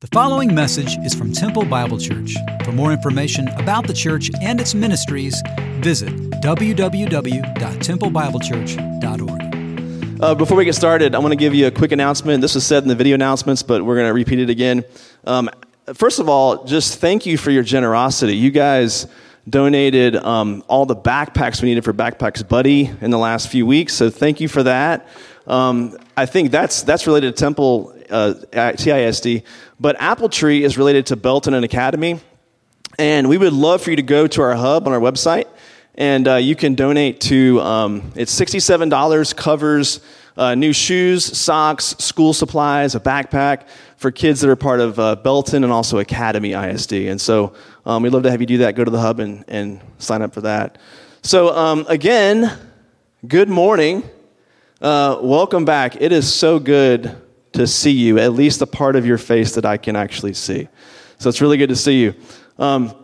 The following message is from Temple Bible Church. For more information about the church and its ministries, visit www.templebiblechurch.org. Uh, before we get started, I want to give you a quick announcement. This was said in the video announcements, but we're going to repeat it again. Um, first of all, just thank you for your generosity. You guys donated um, all the backpacks we needed for Backpacks Buddy in the last few weeks, so thank you for that. Um, I think that's that's related to Temple uh, but Apple Tree is related to Belton and Academy, and we would love for you to go to our hub on our website, and uh, you can donate to. Um, it's sixty-seven dollars covers. Uh, new shoes, socks, school supplies, a backpack for kids that are part of uh, Belton and also Academy ISD. And so um, we'd love to have you do that. Go to the hub and, and sign up for that. So, um, again, good morning. Uh, welcome back. It is so good to see you, at least a part of your face that I can actually see. So it's really good to see you. Um,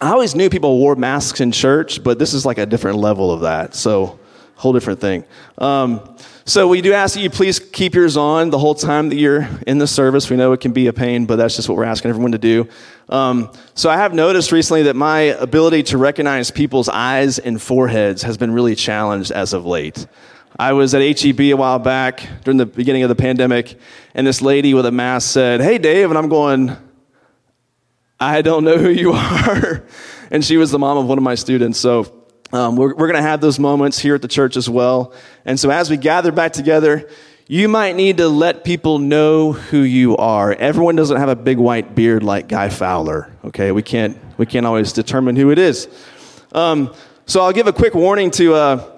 I always knew people wore masks in church, but this is like a different level of that. So, whole different thing. Um, so, we do ask that you please keep yours on the whole time that you're in the service. We know it can be a pain, but that's just what we're asking everyone to do. Um, so, I have noticed recently that my ability to recognize people's eyes and foreheads has been really challenged as of late. I was at HEB a while back during the beginning of the pandemic, and this lady with a mask said, Hey, Dave. And I'm going, I don't know who you are. and she was the mom of one of my students. So um, we're, we're going to have those moments here at the church as well. And so as we gather back together, you might need to let people know who you are. Everyone doesn't have a big white beard like Guy Fowler. Okay, we can't we can't always determine who it is. Um, so I'll give a quick warning to uh,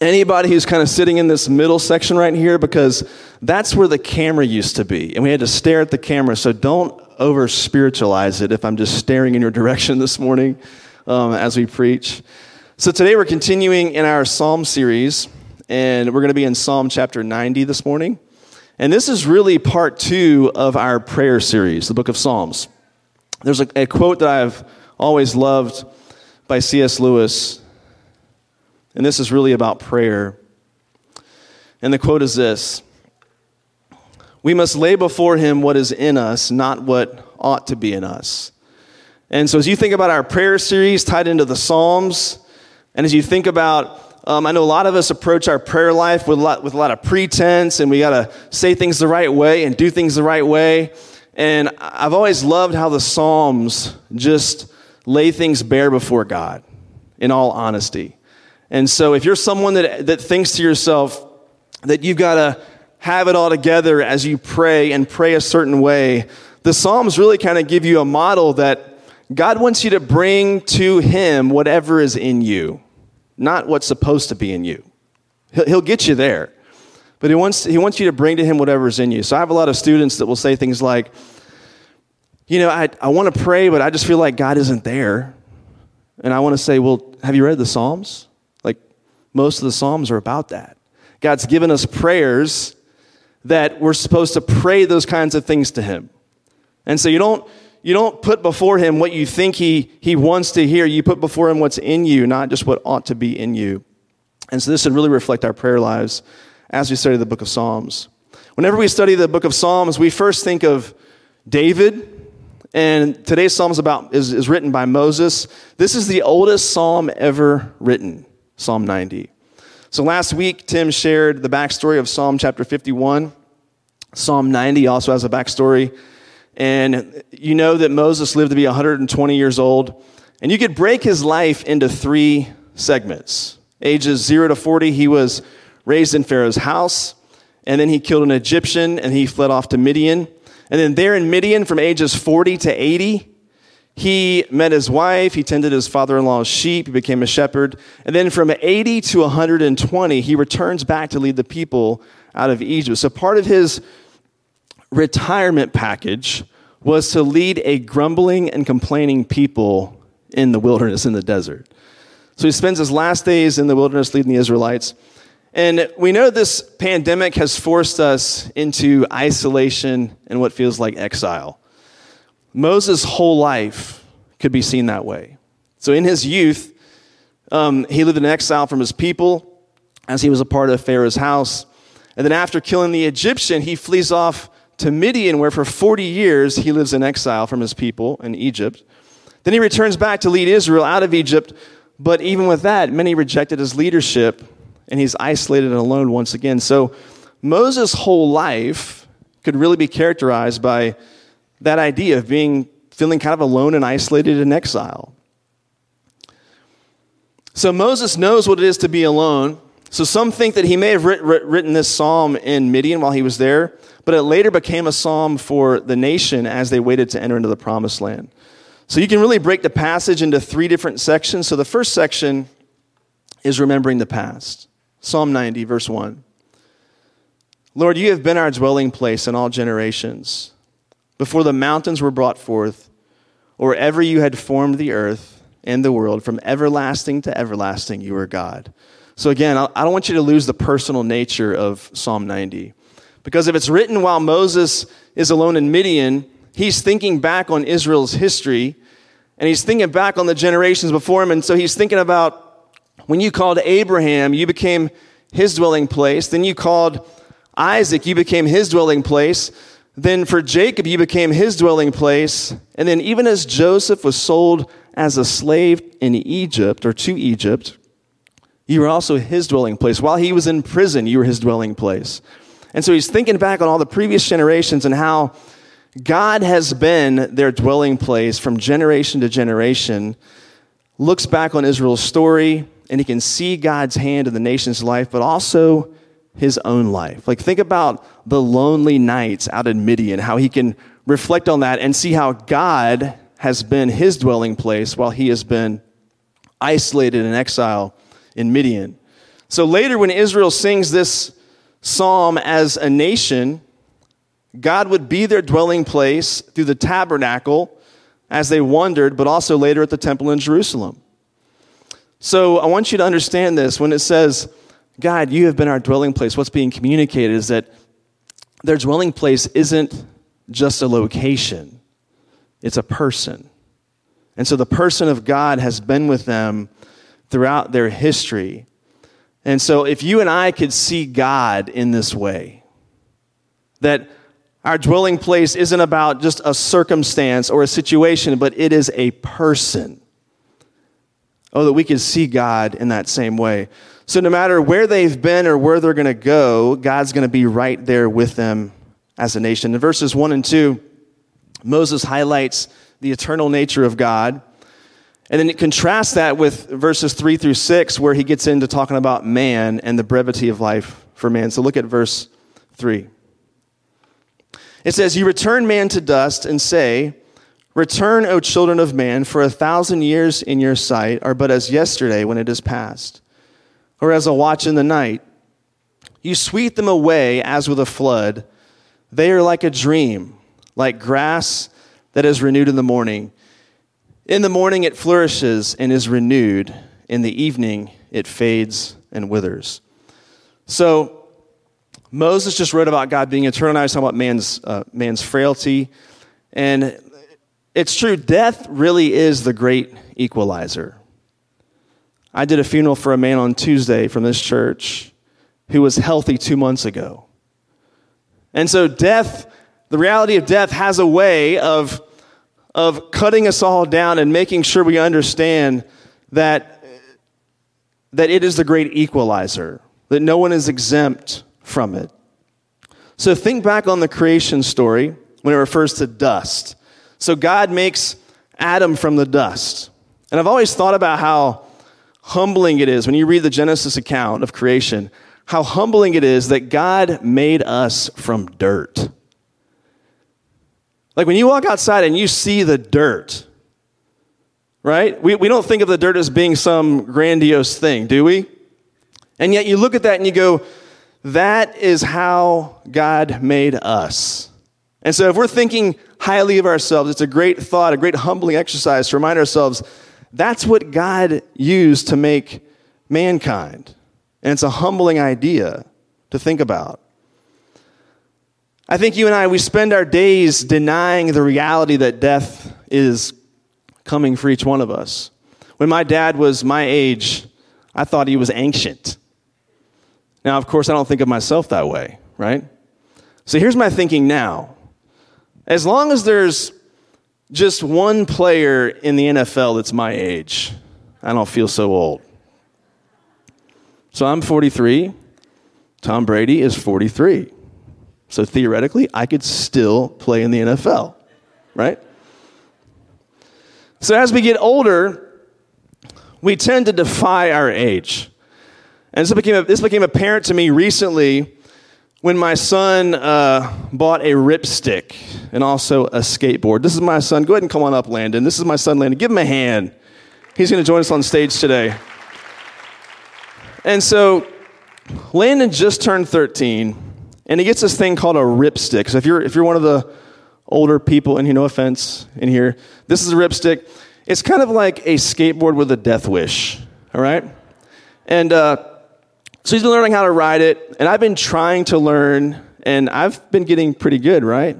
anybody who's kind of sitting in this middle section right here because that's where the camera used to be. And we had to stare at the camera. So don't over spiritualize it if i'm just staring in your direction this morning um, as we preach. So today we're continuing in our psalm series and we're going to be in psalm chapter 90 this morning. And this is really part two of our prayer series the book of psalms. There's a, a quote that i've always loved by cs lewis and this is really about prayer. And the quote is this We must lay before him what is in us, not what ought to be in us. And so, as you think about our prayer series tied into the Psalms, and as you think about um, I know a lot of us approach our prayer life with a lot, with a lot of pretense, and we got to say things the right way and do things the right way. And I've always loved how the Psalms just lay things bare before God, in all honesty. And so if you're someone that, that thinks to yourself that you've got to have it all together as you pray and pray a certain way, the Psalms really kind of give you a model that God wants you to bring to Him whatever is in you, not what's supposed to be in you. He'll, he'll get you there. But he wants, he wants you to bring to him whatever's in you. So I have a lot of students that will say things like, you know, I, I want to pray, but I just feel like God isn't there. And I want to say, well, have you read the Psalms? Most of the Psalms are about that. God's given us prayers that we're supposed to pray those kinds of things to Him. And so you don't, you don't put before Him what you think he, he wants to hear. You put before Him what's in you, not just what ought to be in you. And so this should really reflect our prayer lives as we study the book of Psalms. Whenever we study the book of Psalms, we first think of David. And today's psalm is, about, is, is written by Moses. This is the oldest psalm ever written. Psalm 90. So last week, Tim shared the backstory of Psalm chapter 51. Psalm 90 also has a backstory. And you know that Moses lived to be 120 years old. And you could break his life into three segments. Ages 0 to 40, he was raised in Pharaoh's house. And then he killed an Egyptian and he fled off to Midian. And then there in Midian, from ages 40 to 80, he met his wife, he tended his father in law's sheep, he became a shepherd. And then from 80 to 120, he returns back to lead the people out of Egypt. So part of his retirement package was to lead a grumbling and complaining people in the wilderness, in the desert. So he spends his last days in the wilderness leading the Israelites. And we know this pandemic has forced us into isolation and what feels like exile. Moses' whole life could be seen that way. So in his youth, um, he lived in exile from his people as he was a part of Pharaoh's house. And then after killing the Egyptian, he flees off to Midian, where for 40 years he lives in exile from his people in Egypt. Then he returns back to lead Israel out of Egypt, but even with that, many rejected his leadership, and he's isolated and alone once again. So Moses' whole life could really be characterized by that idea of being feeling kind of alone and isolated in exile. So Moses knows what it is to be alone. So some think that he may have writ- written this psalm in Midian while he was there, but it later became a psalm for the nation as they waited to enter into the promised land. So you can really break the passage into three different sections. So the first section is remembering the past. Psalm 90, verse 1. Lord, you have been our dwelling place in all generations. Before the mountains were brought forth, or ever you had formed the earth and the world, from everlasting to everlasting, you are God. So again, I don't want you to lose the personal nature of Psalm 90. Because if it's written while Moses is alone in Midian, he's thinking back on Israel's history and he's thinking back on the generations before him. And so he's thinking about when you called Abraham, you became his dwelling place. Then you called Isaac, you became his dwelling place. Then for Jacob, you became his dwelling place. And then even as Joseph was sold as a slave in Egypt or to Egypt, you were also his dwelling place. While he was in prison, you were his dwelling place. And so he's thinking back on all the previous generations and how God has been their dwelling place from generation to generation, looks back on Israel's story, and he can see God's hand in the nation's life, but also his own life. Like, think about the lonely nights out in Midian, how he can reflect on that and see how God has been his dwelling place while he has been isolated in exile in Midian. So later, when Israel sings this psalm as a nation, God would be their dwelling place through the tabernacle as they wandered, but also later at the temple in Jerusalem. So I want you to understand this. When it says, God, you have been our dwelling place, what's being communicated is that their dwelling place isn't just a location, it's a person. And so the person of God has been with them throughout their history. And so, if you and I could see God in this way, that our dwelling place isn't about just a circumstance or a situation, but it is a person. Oh, that we could see God in that same way. So, no matter where they've been or where they're going to go, God's going to be right there with them as a nation. In verses 1 and 2, Moses highlights the eternal nature of God. And then it contrasts that with verses 3 through 6, where he gets into talking about man and the brevity of life for man. So look at verse 3. It says, You return man to dust and say, Return, O children of man, for a thousand years in your sight are but as yesterday when it is past, or as a watch in the night. You sweep them away as with a flood. They are like a dream, like grass that is renewed in the morning. In the morning it flourishes and is renewed. In the evening it fades and withers. So Moses just wrote about God being eternal. Now he's talking about man's, uh, man's frailty. And it's true, death really is the great equalizer. I did a funeral for a man on Tuesday from this church who was healthy two months ago. And so, death, the reality of death, has a way of of cutting us all down and making sure we understand that, that it is the great equalizer, that no one is exempt from it. So think back on the creation story when it refers to dust. So God makes Adam from the dust. And I've always thought about how humbling it is when you read the Genesis account of creation, how humbling it is that God made us from dirt. Like when you walk outside and you see the dirt, right? We, we don't think of the dirt as being some grandiose thing, do we? And yet you look at that and you go, that is how God made us. And so if we're thinking highly of ourselves, it's a great thought, a great humbling exercise to remind ourselves that's what God used to make mankind. And it's a humbling idea to think about. I think you and I, we spend our days denying the reality that death is coming for each one of us. When my dad was my age, I thought he was ancient. Now, of course, I don't think of myself that way, right? So here's my thinking now. As long as there's just one player in the NFL that's my age, I don't feel so old. So I'm 43. Tom Brady is 43. So theoretically, I could still play in the NFL, right? So as we get older, we tend to defy our age. And this became, this became apparent to me recently when my son uh, bought a ripstick and also a skateboard. This is my son. Go ahead and come on up, Landon. This is my son, Landon. Give him a hand. He's going to join us on stage today. And so Landon just turned 13, and he gets this thing called a ripstick. So if you're, if you're one of the older people in here, no offense, in here, this is a ripstick. It's kind of like a skateboard with a death wish, all right? And uh, so he's been learning how to ride it, and I've been trying to learn, and I've been getting pretty good, right?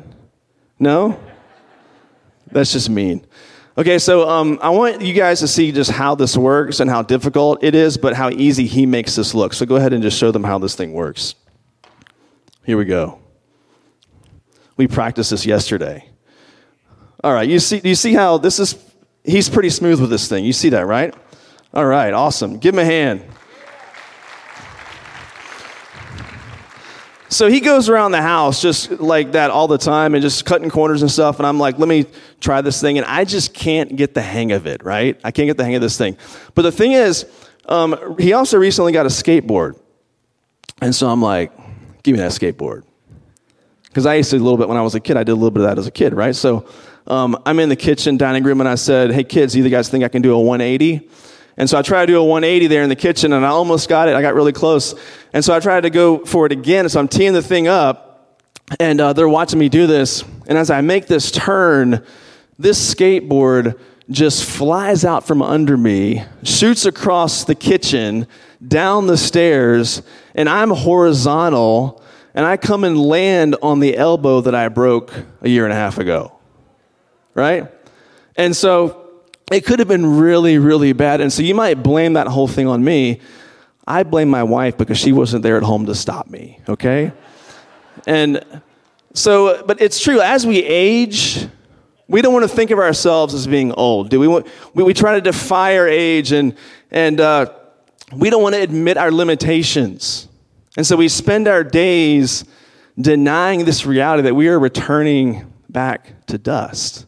No? That's just mean. Okay, so um, I want you guys to see just how this works and how difficult it is, but how easy he makes this look. So go ahead and just show them how this thing works. Here we go. We practiced this yesterday. All right, you see, you see how this is, he's pretty smooth with this thing. You see that, right? All right, awesome. Give him a hand. So he goes around the house just like that all the time and just cutting corners and stuff. And I'm like, let me try this thing. And I just can't get the hang of it, right? I can't get the hang of this thing. But the thing is, um, he also recently got a skateboard. And so I'm like, give me that skateboard. Because I used to a little bit when I was a kid, I did a little bit of that as a kid, right? So um, I'm in the kitchen dining room and I said, hey kids, you guys think I can do a 180? And so I tried to do a 180 there in the kitchen and I almost got it. I got really close. And so I tried to go for it again. So I'm teeing the thing up and uh, they're watching me do this. And as I make this turn, this skateboard just flies out from under me, shoots across the kitchen, down the stairs, and I'm horizontal and I come and land on the elbow that I broke a year and a half ago. Right? And so it could have been really, really bad. And so you might blame that whole thing on me. I blame my wife because she wasn't there at home to stop me, okay? And so, but it's true, as we age, we don't want to think of ourselves as being old, do we? We, we try to defy our age and, and uh, we don't want to admit our limitations. And so we spend our days denying this reality that we are returning back to dust.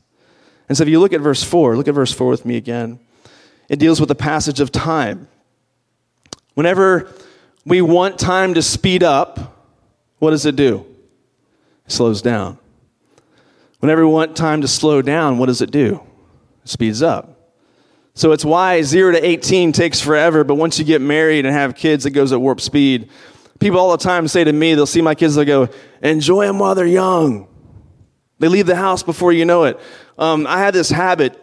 And so if you look at verse 4, look at verse 4 with me again. It deals with the passage of time. Whenever we want time to speed up, what does it do? It slows down. Whenever we want time to slow down, what does it do? It speeds up. So it's why 0 to 18 takes forever, but once you get married and have kids, it goes at warp speed. People all the time say to me, they'll see my kids, they'll go, enjoy them while they're young. They leave the house before you know it. Um, I had this habit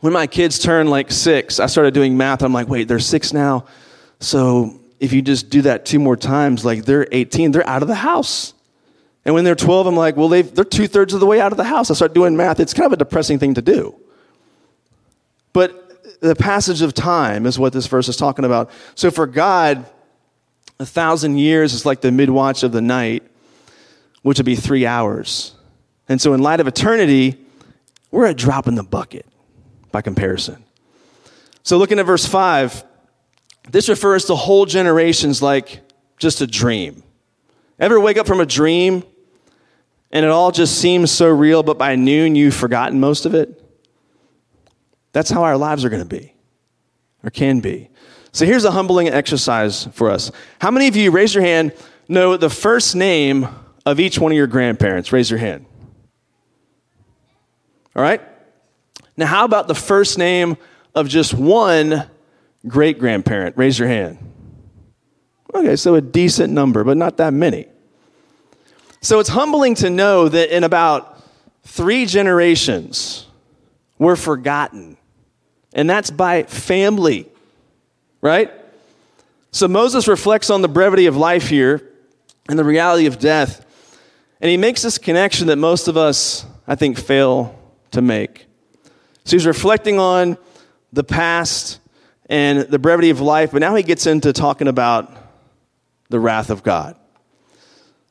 when my kids turned like six, I started doing math. I'm like, wait, they're six now. So if you just do that two more times, like they're 18, they're out of the house. And when they're 12, I'm like, well, they are two thirds of the way out of the house. I start doing math. It's kind of a depressing thing to do. But the passage of time is what this verse is talking about. So for God, a thousand years is like the midwatch of the night, which would be three hours. And so, in light of eternity, we're a drop in the bucket by comparison. So, looking at verse 5, this refers to whole generations like just a dream. Ever wake up from a dream and it all just seems so real, but by noon you've forgotten most of it? That's how our lives are going to be, or can be. So here's a humbling exercise for us. How many of you, raise your hand, know the first name of each one of your grandparents? Raise your hand. All right? Now, how about the first name of just one great grandparent? Raise your hand. Okay, so a decent number, but not that many. So it's humbling to know that in about three generations, we're forgotten. And that's by family, right? So Moses reflects on the brevity of life here and the reality of death. And he makes this connection that most of us, I think, fail to make. So he's reflecting on the past and the brevity of life, but now he gets into talking about the wrath of God.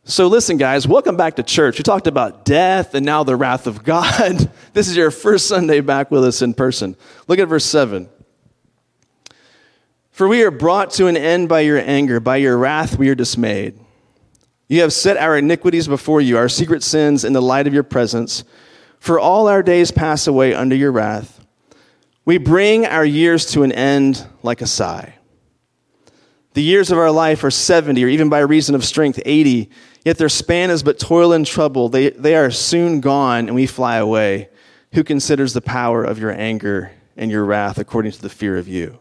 So, listen, guys, welcome back to church. We talked about death and now the wrath of God. This is your first Sunday back with us in person. Look at verse 7. For we are brought to an end by your anger, by your wrath we are dismayed. You have set our iniquities before you, our secret sins in the light of your presence. For all our days pass away under your wrath. We bring our years to an end like a sigh. The years of our life are 70, or even by reason of strength, 80 Yet their span is but toil and trouble. They, they are soon gone, and we fly away. Who considers the power of your anger and your wrath according to the fear of you?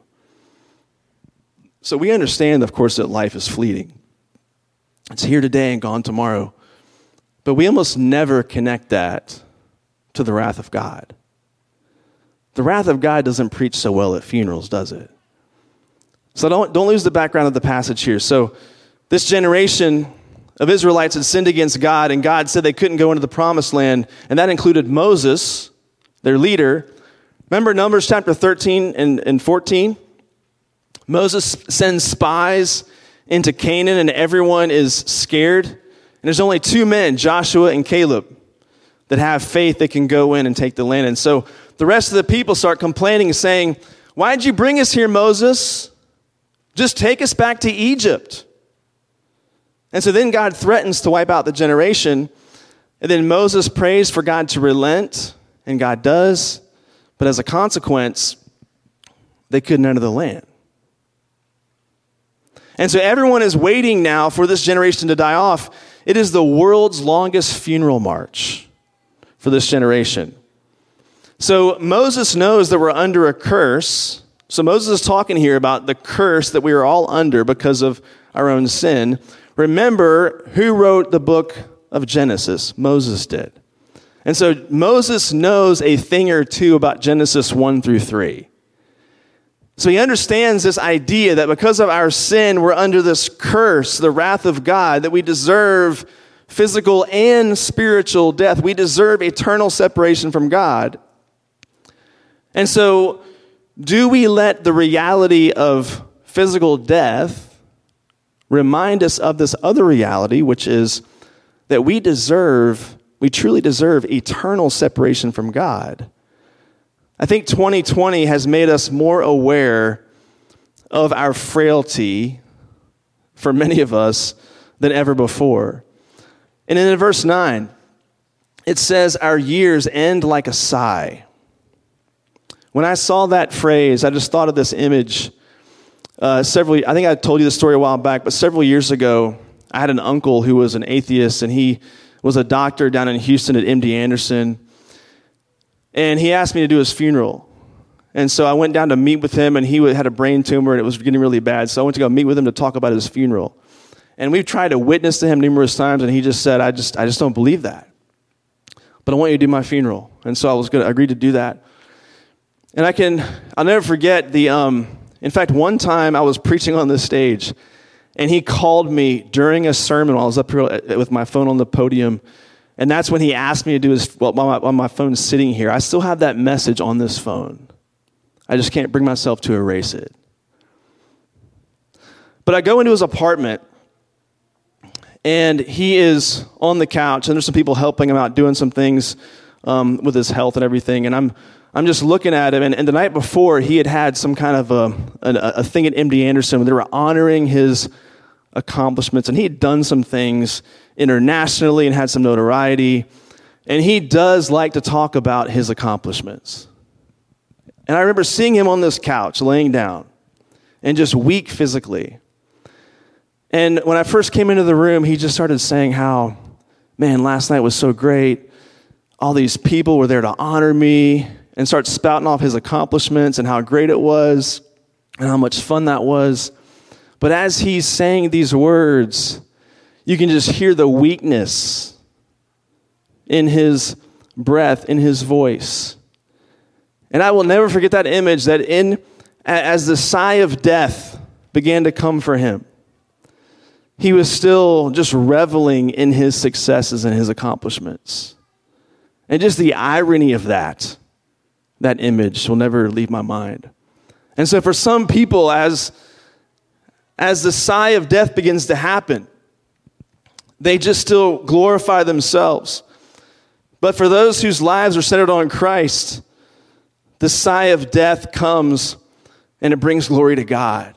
So we understand, of course, that life is fleeting. It's here today and gone tomorrow. But we almost never connect that to the wrath of God. The wrath of God doesn't preach so well at funerals, does it? So don't, don't lose the background of the passage here. So this generation of Israelites had sinned against God, and God said they couldn't go into the promised land, and that included Moses, their leader. Remember Numbers chapter 13 and, and 14? Moses sends spies into Canaan, and everyone is scared. And there's only two men, Joshua and Caleb, that have faith that can go in and take the land. And so the rest of the people start complaining saying, Why'd you bring us here, Moses? Just take us back to Egypt. And so then God threatens to wipe out the generation. And then Moses prays for God to relent, and God does. But as a consequence, they couldn't enter the land. And so everyone is waiting now for this generation to die off. It is the world's longest funeral march for this generation. So Moses knows that we're under a curse. So Moses is talking here about the curse that we are all under because of our own sin. Remember who wrote the book of Genesis? Moses did. And so Moses knows a thing or two about Genesis 1 through 3. So he understands this idea that because of our sin, we're under this curse, the wrath of God, that we deserve physical and spiritual death. We deserve eternal separation from God. And so, do we let the reality of physical death remind us of this other reality, which is that we deserve, we truly deserve eternal separation from God. I think 2020 has made us more aware of our frailty for many of us than ever before. And in verse 9, it says, Our years end like a sigh. When I saw that phrase, I just thought of this image uh, several, I think I told you the story a while back, but several years ago, I had an uncle who was an atheist, and he was a doctor down in Houston at MD Anderson. And he asked me to do his funeral. And so I went down to meet with him, and he had a brain tumor, and it was getting really bad. So I went to go meet with him to talk about his funeral. And we've tried to witness to him numerous times, and he just said, I just, I just don't believe that. But I want you to do my funeral. And so I was going to agree to do that. And I can, I'll never forget the, um, in fact, one time I was preaching on the stage, and he called me during a sermon while I was up here with my phone on the podium. And that's when he asked me to do his, well, my, while my phone's sitting here. I still have that message on this phone. I just can't bring myself to erase it. But I go into his apartment, and he is on the couch, and there's some people helping him out, doing some things um, with his health and everything. And I'm I'm just looking at him, and, and the night before, he had had some kind of a, a, a thing at MD Anderson where they were honoring his accomplishments, and he had done some things internationally and had some notoriety. And he does like to talk about his accomplishments. And I remember seeing him on this couch, laying down, and just weak physically. And when I first came into the room, he just started saying how, man, last night was so great. All these people were there to honor me and starts spouting off his accomplishments and how great it was and how much fun that was. But as he's saying these words, you can just hear the weakness in his breath, in his voice. And I will never forget that image that in as the sigh of death began to come for him, he was still just reveling in his successes and his accomplishments. And just the irony of that that image will never leave my mind. And so for some people, as, as the sigh of death begins to happen, They just still glorify themselves. But for those whose lives are centered on Christ, the sigh of death comes and it brings glory to God.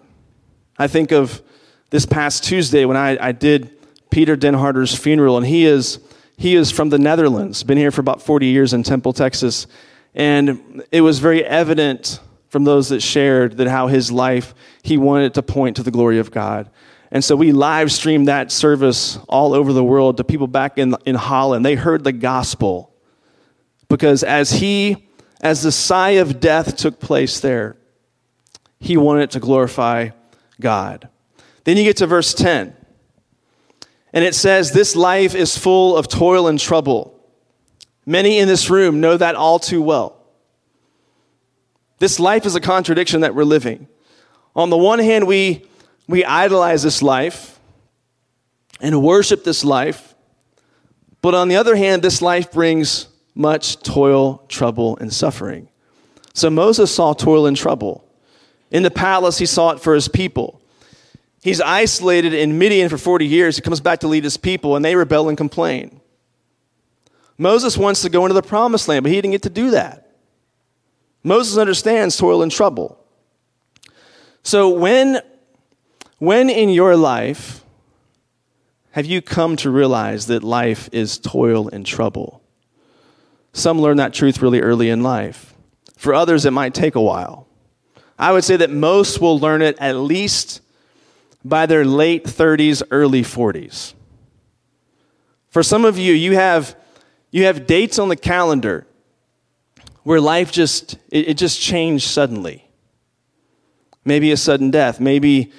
I think of this past Tuesday when I, I did Peter Den Harder's funeral, and he is, he is from the Netherlands, been here for about 40 years in Temple, Texas. And it was very evident from those that shared that how his life, he wanted to point to the glory of God. And so we live streamed that service all over the world to people back in, in Holland. They heard the gospel because as he, as the sigh of death took place there, he wanted to glorify God. Then you get to verse 10, and it says, This life is full of toil and trouble. Many in this room know that all too well. This life is a contradiction that we're living. On the one hand, we we idolize this life and worship this life. But on the other hand, this life brings much toil, trouble, and suffering. So Moses saw toil and trouble. In the palace, he saw it for his people. He's isolated in Midian for 40 years. He comes back to lead his people, and they rebel and complain. Moses wants to go into the promised land, but he didn't get to do that. Moses understands toil and trouble. So when when in your life have you come to realize that life is toil and trouble? Some learn that truth really early in life. For others, it might take a while. I would say that most will learn it at least by their late 30s, early 40s. For some of you, you have, you have dates on the calendar where life just, it, it just changed suddenly. Maybe a sudden death, maybe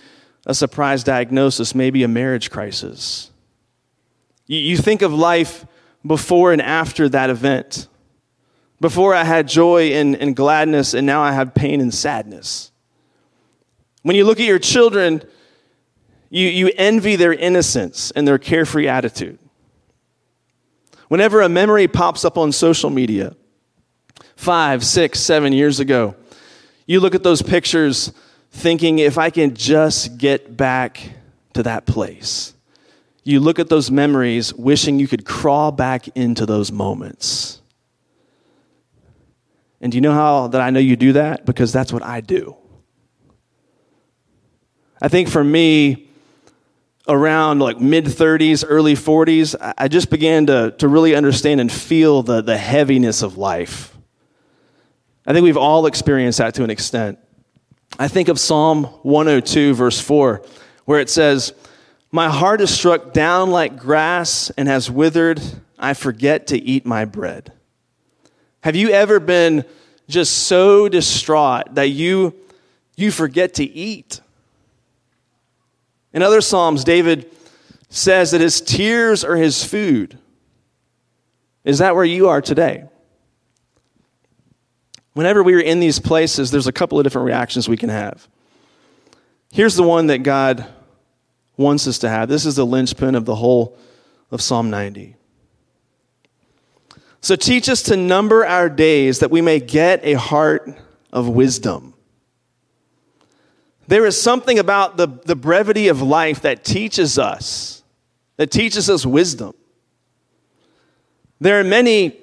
a surprise diagnosis, maybe a marriage crisis. You think of life before and after that event. Before I had joy and, and gladness, and now I have pain and sadness. When you look at your children, you, you envy their innocence and their carefree attitude. Whenever a memory pops up on social media, five, six, seven years ago, you look at those pictures thinking if I can just get back to that place. You look at those memories, wishing you could crawl back into those moments. And do you know how that I know you do that? Because that's what I do. I think for me, around like mid 30s, early 40s, I just began to, to really understand and feel the, the heaviness of life. I think we've all experienced that to an extent. I think of Psalm 102, verse 4, where it says, My heart is struck down like grass and has withered. I forget to eat my bread. Have you ever been just so distraught that you, you forget to eat? In other Psalms, David says that his tears are his food. Is that where you are today? Whenever we are in these places, there's a couple of different reactions we can have. Here's the one that God wants us to have. This is the linchpin of the whole of Psalm 90. So teach us to number our days that we may get a heart of wisdom. There is something about the, the brevity of life that teaches us, that teaches us wisdom. There are many,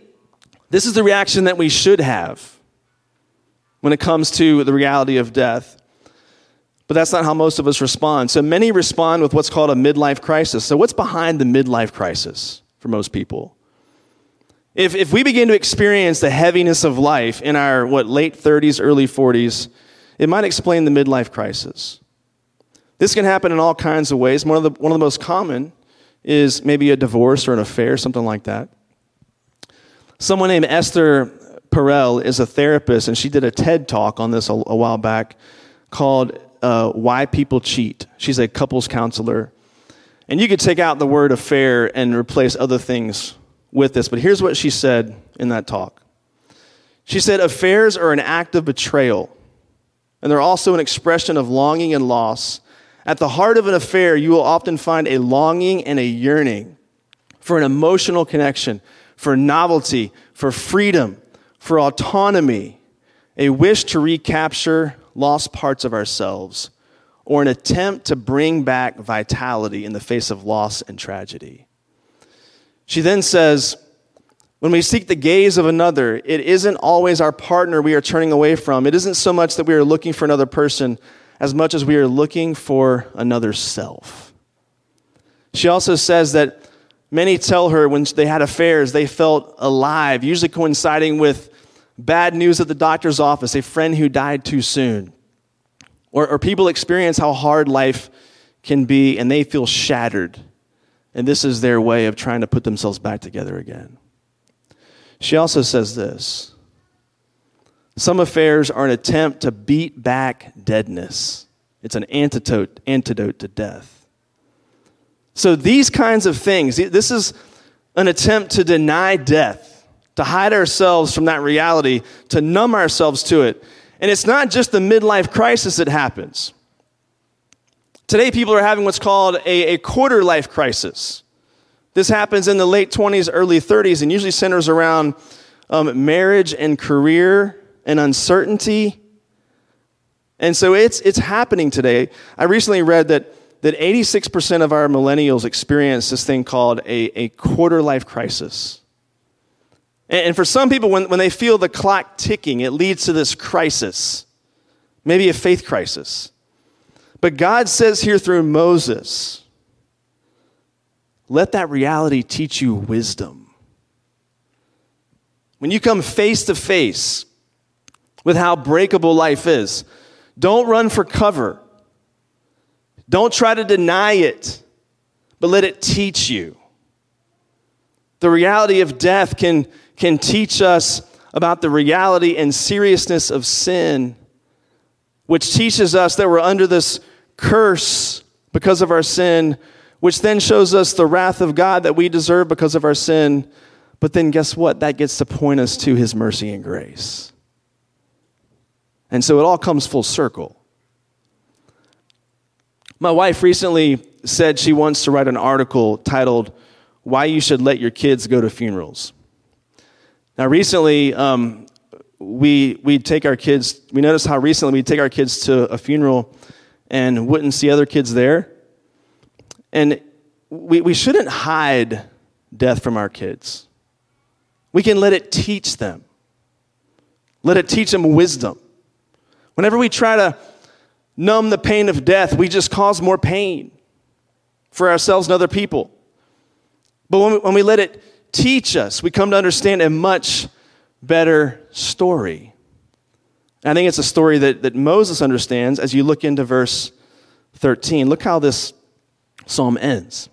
this is the reaction that we should have when it comes to the reality of death. But that's not how most of us respond. So many respond with what's called a midlife crisis. So, what's behind the midlife crisis for most people? If, if we begin to experience the heaviness of life in our, what, late 30s, early 40s, it might explain the midlife crisis. This can happen in all kinds of ways. One of the, one of the most common is maybe a divorce or an affair, something like that. Someone named Esther Perel is a therapist, and she did a TED talk on this a, a while back called uh, Why People Cheat. She's a couples counselor. And you could take out the word affair and replace other things with this, but here's what she said in that talk. She said, Affairs are an act of betrayal, and they're also an expression of longing and loss. At the heart of an affair, you will often find a longing and a yearning for an emotional connection, for novelty, for freedom, for autonomy, a wish to recapture lost parts of ourselves, or an attempt to bring back vitality in the face of loss and tragedy. She then says, when we seek the gaze of another, it isn't always our partner we are turning away from. It isn't so much that we are looking for another person as much as we are looking for another self. She also says that many tell her when they had affairs, they felt alive, usually coinciding with bad news at the doctor's office, a friend who died too soon. Or, or people experience how hard life can be and they feel shattered. And this is their way of trying to put themselves back together again. She also says this some affairs are an attempt to beat back deadness, it's an antidote, antidote to death. So, these kinds of things, this is an attempt to deny death, to hide ourselves from that reality, to numb ourselves to it. And it's not just the midlife crisis that happens. Today, people are having what's called a, a quarter life crisis. This happens in the late 20s, early 30s, and usually centers around um, marriage and career and uncertainty. And so it's, it's happening today. I recently read that, that 86% of our millennials experience this thing called a, a quarter life crisis. And, and for some people, when, when they feel the clock ticking, it leads to this crisis, maybe a faith crisis. But God says here through Moses, let that reality teach you wisdom. When you come face to face with how breakable life is, don't run for cover. Don't try to deny it, but let it teach you. The reality of death can, can teach us about the reality and seriousness of sin, which teaches us that we're under this curse because of our sin, which then shows us the wrath of God that we deserve because of our sin. But then guess what? That gets to point us to his mercy and grace. And so it all comes full circle. My wife recently said she wants to write an article titled, Why You Should Let Your Kids Go to Funerals. Now, recently, um, we, we take our kids, we noticed how recently we take our kids to a funeral and wouldn't see other kids there. And we, we shouldn't hide death from our kids. We can let it teach them, let it teach them wisdom. Whenever we try to numb the pain of death, we just cause more pain for ourselves and other people. But when we, when we let it teach us, we come to understand a much better story. And I think it's a story that, that Moses understands as you look into verse 13. Look how this psalm ends.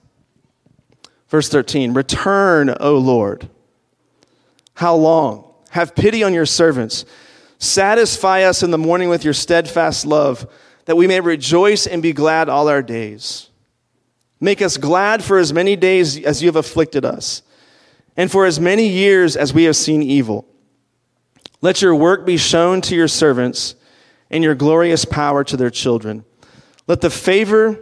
Verse 13 Return, O Lord. How long? Have pity on your servants. Satisfy us in the morning with your steadfast love, that we may rejoice and be glad all our days. Make us glad for as many days as you have afflicted us, and for as many years as we have seen evil. Let your work be shown to your servants, and your glorious power to their children. Let the favor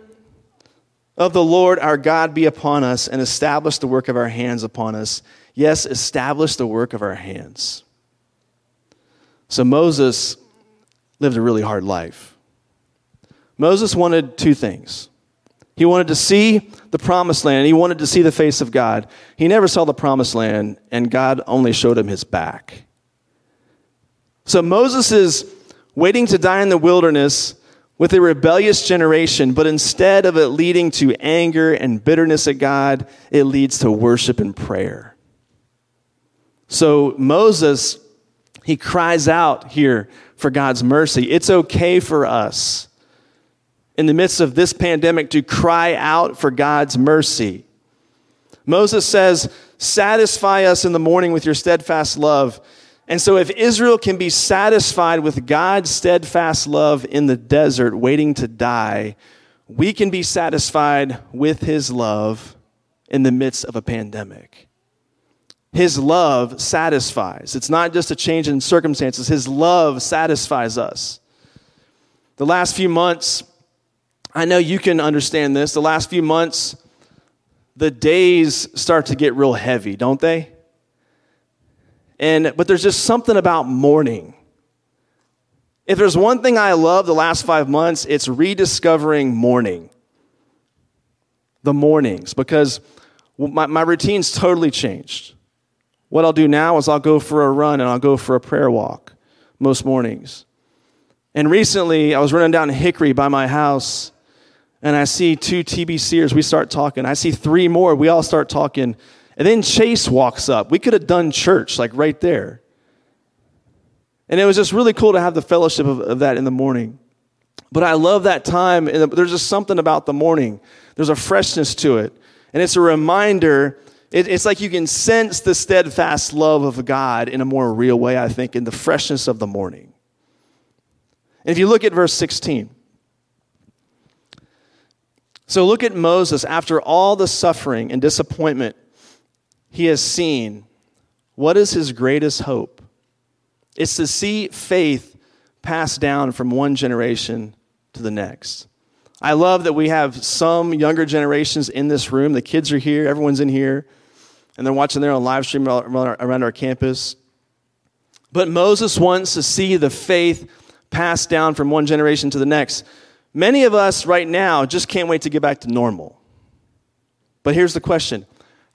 of the Lord our God be upon us and establish the work of our hands upon us. Yes, establish the work of our hands. So Moses lived a really hard life. Moses wanted two things. He wanted to see the promised land, he wanted to see the face of God. He never saw the promised land, and God only showed him his back. So Moses is waiting to die in the wilderness with a rebellious generation, but instead of it leading to anger and bitterness at God, it leads to worship and prayer. So Moses, he cries out here for God's mercy. It's okay for us in the midst of this pandemic to cry out for God's mercy. Moses says, Satisfy us in the morning with your steadfast love and so, if Israel can be satisfied with God's steadfast love in the desert, waiting to die, we can be satisfied with his love in the midst of a pandemic. His love satisfies. It's not just a change in circumstances, his love satisfies us. The last few months, I know you can understand this. The last few months, the days start to get real heavy, don't they? And, but there's just something about morning. If there's one thing I love the last five months, it's rediscovering morning. The mornings. Because my, my routine's totally changed. What I'll do now is I'll go for a run and I'll go for a prayer walk most mornings. And recently, I was running down Hickory by my house, and I see two TBCers. We start talking. I see three more. We all start talking. And then Chase walks up. We could have done church, like right there. And it was just really cool to have the fellowship of, of that in the morning. But I love that time. And there's just something about the morning, there's a freshness to it. And it's a reminder. It, it's like you can sense the steadfast love of God in a more real way, I think, in the freshness of the morning. And if you look at verse 16, so look at Moses after all the suffering and disappointment he has seen. What is his greatest hope? It's to see faith passed down from one generation to the next. I love that we have some younger generations in this room. The kids are here, everyone's in here, and they're watching their own live stream around our campus. But Moses wants to see the faith passed down from one generation to the next. Many of us right now just can't wait to get back to normal. But here's the question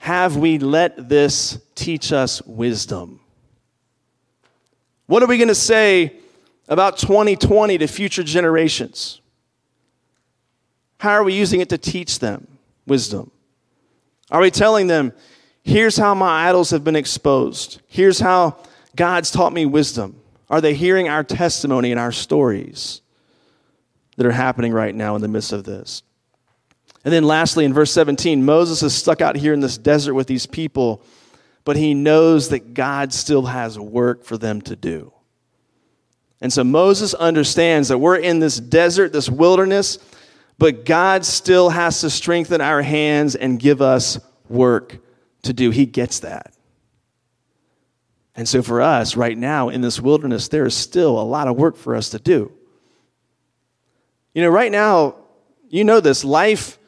Have we let this teach us wisdom? What are we going to say about 2020 to future generations? How are we using it to teach them wisdom? Are we telling them, here's how my idols have been exposed? Here's how God's taught me wisdom? Are they hearing our testimony and our stories that are happening right now in the midst of this? And then lastly, in verse 17, Moses is stuck out here in this desert with these people, but he knows that God still has work for them to do. And so Moses understands that we're in this desert, this wilderness, but God still has to strengthen our hands and give us work to do. He gets that. And so for us right now in this wilderness, there is still a lot of work for us to do. You know, right now, you know this, life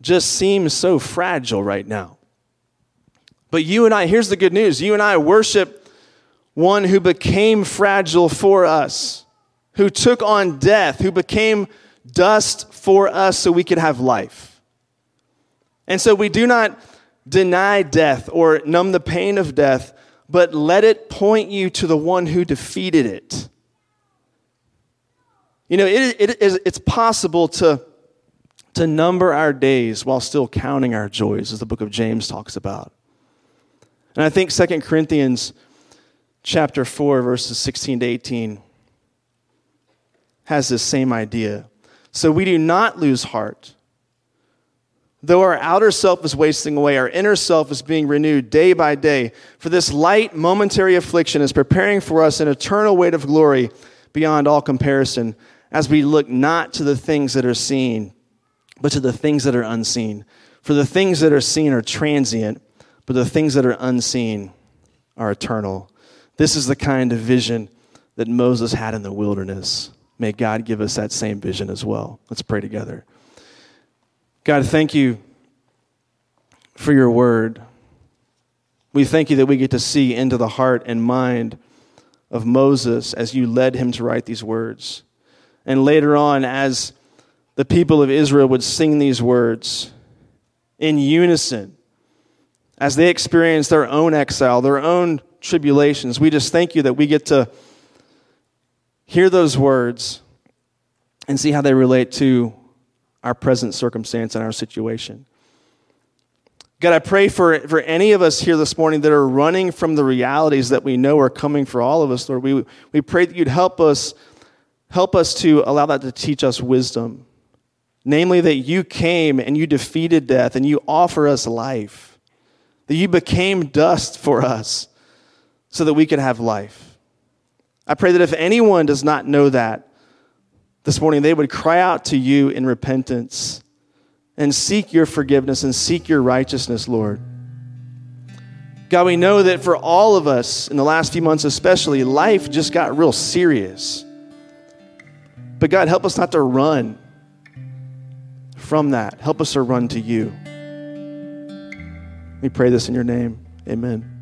just seems so fragile right now. But you and I, here's the good news you and I worship one who became fragile for us, who took on death, who became dust for us so we could have life. And so we do not deny death or numb the pain of death, but let it point you to the one who defeated it. You know, it, it is, it's possible to, to number our days while still counting our joys, as the book of James talks about. And I think 2 Corinthians chapter 4, verses 16 to 18 has this same idea. So we do not lose heart. Though our outer self is wasting away, our inner self is being renewed day by day. For this light, momentary affliction is preparing for us an eternal weight of glory beyond all comparison, as we look not to the things that are seen, but to the things that are unseen. For the things that are seen are transient, but the things that are unseen are eternal. This is the kind of vision that Moses had in the wilderness. May God give us that same vision as well. Let's pray together. God, thank you for your word. We thank you that we get to see into the heart and mind of Moses as you led him to write these words. And later on, as the people of Israel would sing these words in unison, as they experienced their own exile, their own tribulations, we just thank you that we get to hear those words and see how they relate to our present circumstance and our situation. God, I pray for, for any of us here this morning that are running from the realities that we know are coming for all of us, Lord. We, we pray that you'd help us, help us to allow that to teach us wisdom. Namely, that you came and you defeated death and you offer us life. That you became dust for us so that we could have life. I pray that if anyone does not know that this morning, they would cry out to you in repentance and seek your forgiveness and seek your righteousness, Lord. God, we know that for all of us in the last few months, especially, life just got real serious. But God, help us not to run from that. Help us to run to you. We pray this in your name. Amen.